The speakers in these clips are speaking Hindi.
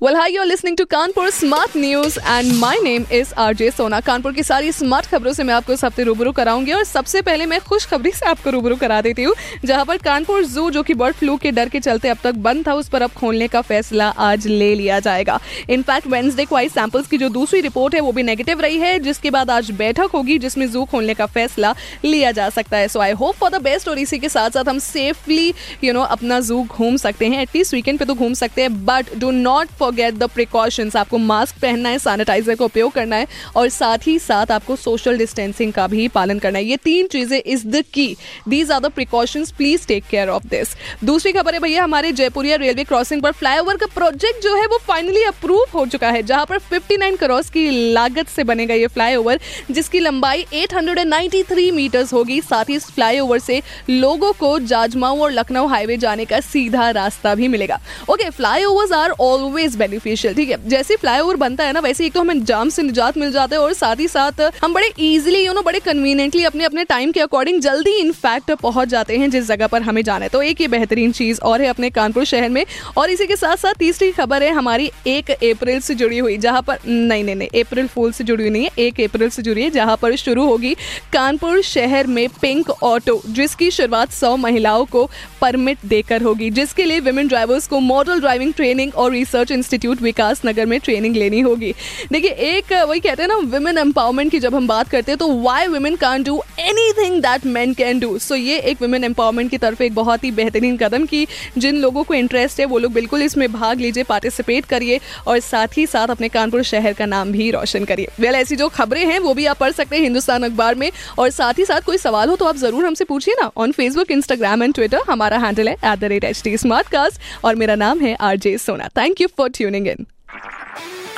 Well, hi, you're listening to Kanpur Smart News and my name is RJ सोना कानपुर की सारी स्मार्ट खबरों से मैं आपको इस हफ़्ते रूबरू कराऊँगी और सबसे पहले मैं खुश खबरी से आपको रूबरू करा देती हूँ। जहाँ पर कानपुर जू जो कि बर्ड फ्लू के डर के चलते अब तक बंद था उस पर अब खोलने का फैसला आज ले लिया जाएगा। इनफैक्ट वेंसडे को आई सैंपल्स की जो दूसरी रिपोर्ट है वो भी नेगेटिव रही है जिसके बाद आज बैठक होगी जिसमें जू खोलने का फैसला लिया जा सकता है। So I hope for the best और इसी के साथ साथ हम सेफली यू नो अपना जू घूम सकते हैं। एटलीस्ट वीकेंड पे तो घूम सकते हैं but do not forget the precautions आपको मास्क पहनना है सैनिटाइजर का उपयोग करना है और साथ ही साथ आपको सोशल डिस्टेंसिंग का भी पालन करना है। ये तीन चीज़ें is the key these are the precautions please take care of this दूसरी खबर है भैया, हमारे जयपुरिया रेलवे क्रॉसिंग पर फ्लाईओवर का प्रोजेक्ट जो है वो फाइनली अप्रूव हो चुका है, जहाँ पर 59 करोड़ की लागत से बनेगा ये फ्लाईओवर जिसकी लंबाई 893 मीटर्स होगी। साथ ही इस फ्लाईओवर से लोगों को जाजमाऊ और लखनऊ हाईवे जाने का सीधा रास्ता भी मिलेगा। Okay flyovers are always beneficial ठीक है, जैसे फ्लाईओवर बनता है ना, वैसे एक तो हमें जाम से निजात मिल जाता है और साथ ही साथ हम बड़े इजीली यू नो बड़े कन्वीनियंटली अपने अपने टाइम के अकॉर्डिंग जल्दी इनफैक्ट पहुँच जाते हैं जिस जगह पर हमें जाना है। तो एक ये बेहतरीन चीज़ और है अपने कानपुर शहर में और इसी के साथ साथ तीसरी खबर है हमारी एक अप्रैल से जुड़ी हुई, जहाँ पर, नहीं नहीं नहीं, अप्रैल फूल से जुड़ी हुई नहीं है, एक अप्रैल से जुड़ी है, जहाँ पर शुरू होगी कानपुर शहर में पिंक ऑटो जिसकी शुरुआत सौ महिलाओं को परमिट देकर होगी, जिसके लिए विमेन ड्राइवर्स को मॉडल ड्राइविंग ट्रेनिंग और रिसर्च इंस्टीट्यूट विकास नगर में ट्रेनिंग लेनी होगी। देखिए, एक वही कहते हैं ना विमेन एम्पावरमेंट की जब हम बात करते हैं तो why women can do anything that man can do so ये एक वुमेन एम्पावरमेंट की तरफ़ एक बहुत ही बेहतरीन कदम की जिन लोगों को इंटरेस्ट है, वो लोग बिल्कुल इसमें भाग लीजिए पार्टिसिपेट करिए और साथ ही साथ अपने कानपुर शहर का नाम भी रोशन करिए। वेल ऐसी जो खबरें हैं, वो भी आप पढ़ सकते हैं हिंदुस्तान अखबार में। और साथ ही साथ कोई सवाल हो तो आप ज़रूर हमसे पूछिए ना on Facebook Instagram and Twitter हमारा हैंडल है at the rate H T smart cast और मेरा नाम है R J Sona thank you for tuning in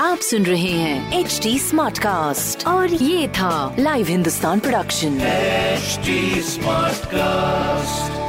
आप सुन रहे हैं एच डी स्मार्ट कास्ट और ये था live Hindustan production smart Smartcast.